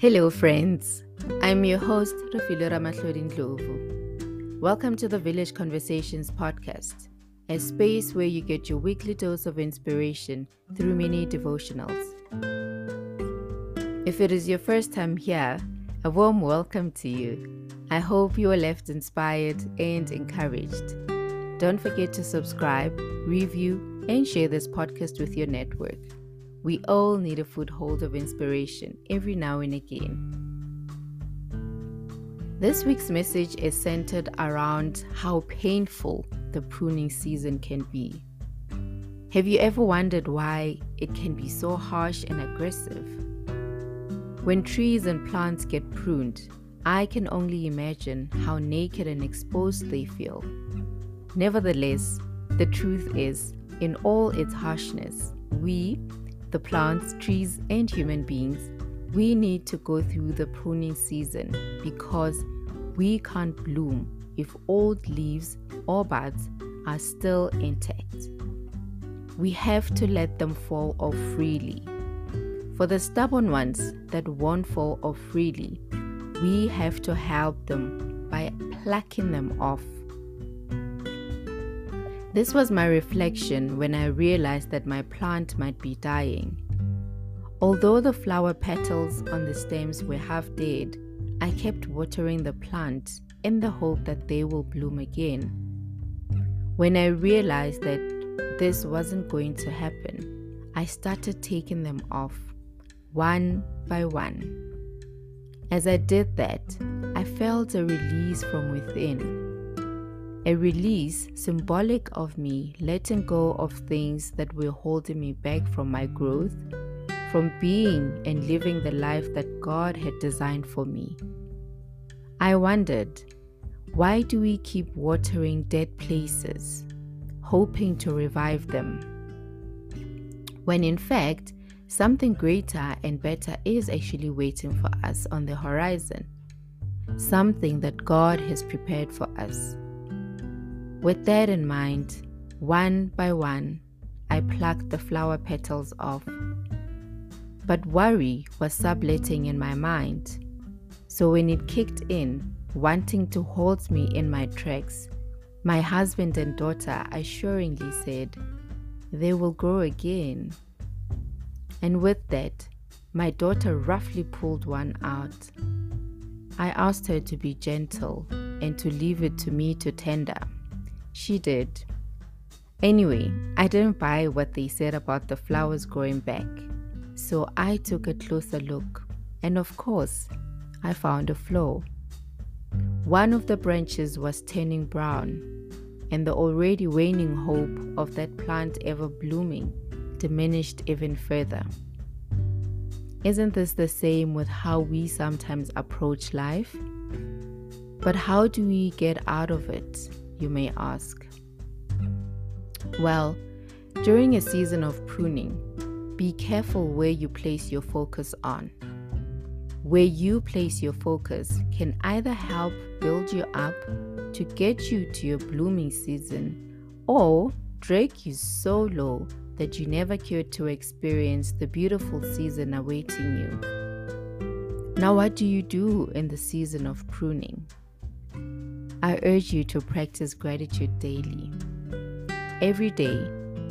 Hello, friends. I'm your host, Rafilo Ramatlodin Ndlovu. Welcome to the Village Conversations podcast, a space where you get your weekly dose of inspiration through mini devotionals. If it is your first time here, a warm welcome to you. I hope you are left inspired and encouraged. Don't forget to subscribe, review, and share this podcast with your network. We all need a foothold of inspiration every now and again. This week's message is centered around how painful the pruning season can be. Have you ever wondered why it can be so harsh and aggressive? When trees and plants get pruned, I can only imagine how naked and exposed they feel. Nevertheless, the truth is, in all its harshness, we, the plants, trees, and human beings, we need to go through the pruning season because we can't bloom if old leaves or buds are still intact. We have to let them fall off freely. For the stubborn ones that won't fall off freely, we have to help them by plucking them off this was my reflection when I realized that my plant might be dying. Although the flower petals on the stems were half dead, I kept watering the plant in the hope that they will bloom again. When I realized that this wasn't going to happen, I started taking them off, one by one. As I did that, I felt a release from within a release symbolic of me letting go of things that were holding me back from my growth, from being and living the life that God had designed for me. I wondered, why do we keep watering dead places, hoping to revive them? When in fact, something greater and better is actually waiting for us on the horizon, something that God has prepared for us. With that in mind, one by one, I plucked the flower petals off. But worry was subletting in my mind. So when it kicked in, wanting to hold me in my tracks, my husband and daughter assuringly said, They will grow again. And with that, my daughter roughly pulled one out. I asked her to be gentle and to leave it to me to tender. She did. Anyway, I didn't buy what they said about the flowers growing back. So I took a closer look, and of course, I found a flaw. One of the branches was turning brown, and the already waning hope of that plant ever blooming diminished even further. Isn't this the same with how we sometimes approach life? But how do we get out of it? You may ask? Well, during a season of pruning, be careful where you place your focus on. Where you place your focus can either help build you up to get you to your blooming season or drag you so low that you never care to experience the beautiful season awaiting you. Now, what do you do in the season of pruning? I urge you to practice gratitude daily. Every day,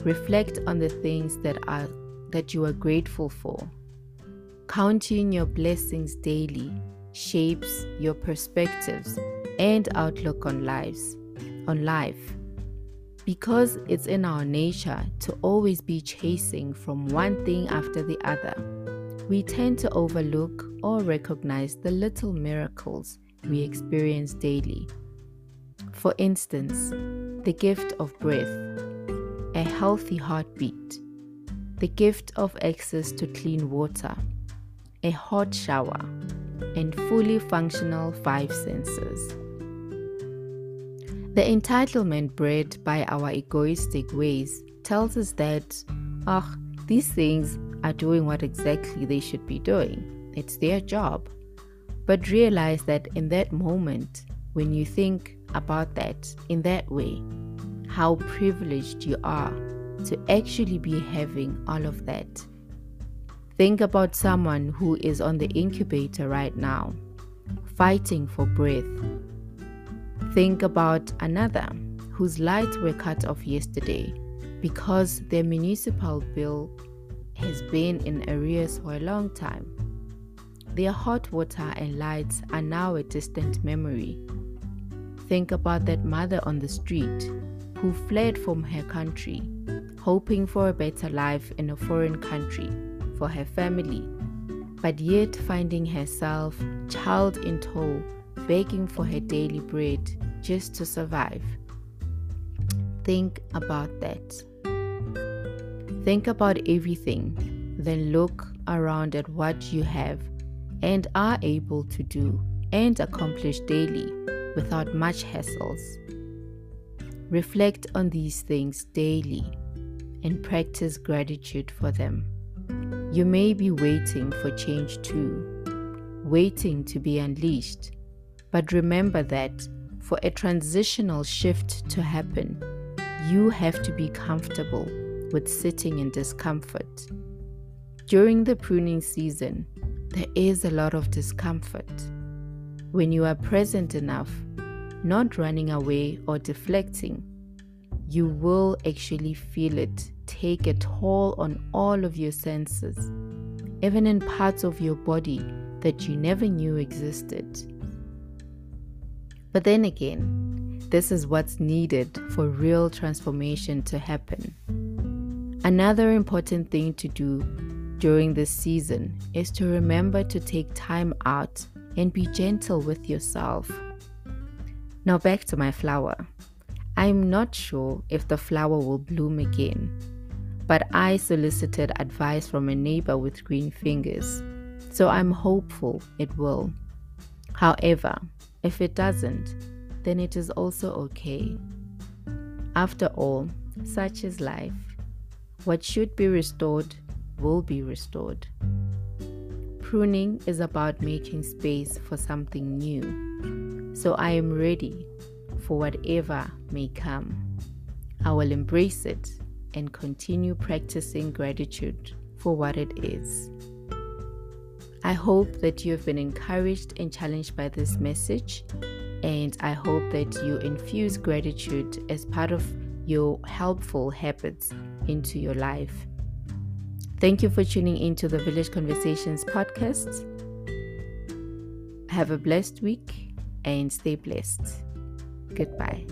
reflect on the things that are that you are grateful for. Counting your blessings daily shapes your perspectives and outlook on lives, on life. Because it's in our nature to always be chasing from one thing after the other, we tend to overlook or recognize the little miracles we experience daily. For instance, the gift of breath, a healthy heartbeat, the gift of access to clean water, a hot shower, and fully functional five senses. The entitlement bred by our egoistic ways tells us that, ah, these things are doing what exactly they should be doing. It's their job. But realize that in that moment, when you think about that in that way, how privileged you are to actually be having all of that. Think about someone who is on the incubator right now, fighting for breath. Think about another whose lights were cut off yesterday because their municipal bill has been in arrears for a long time. Their hot water and lights are now a distant memory. Think about that mother on the street who fled from her country, hoping for a better life in a foreign country for her family, but yet finding herself, child in tow, begging for her daily bread just to survive. Think about that. Think about everything, then look around at what you have and are able to do and accomplish daily without much hassles. Reflect on these things daily and practice gratitude for them. You may be waiting for change too, waiting to be unleashed. But remember that for a transitional shift to happen, you have to be comfortable with sitting in discomfort. During the pruning season, there is a lot of discomfort. When you are present enough, not running away or deflecting, you will actually feel it take a toll on all of your senses, even in parts of your body that you never knew existed. But then again, this is what's needed for real transformation to happen. Another important thing to do during this season is to remember to take time out and be gentle with yourself. Now, back to my flower. I'm not sure if the flower will bloom again but I solicited advice from a neighbor with green fingers, so I'm hopeful it will. However, if it doesn't, then it is also okay. After all, such is life. What should be restored will be restored. Pruning is about making space for something new. So I am ready for whatever may come. I will embrace it and continue practicing gratitude for what it is. I hope that you have been encouraged and challenged by this message, and I hope that you infuse gratitude as part of your helpful habits into your life. Thank you for tuning into the Village Conversations podcast. Have a blessed week and stay blessed. Goodbye.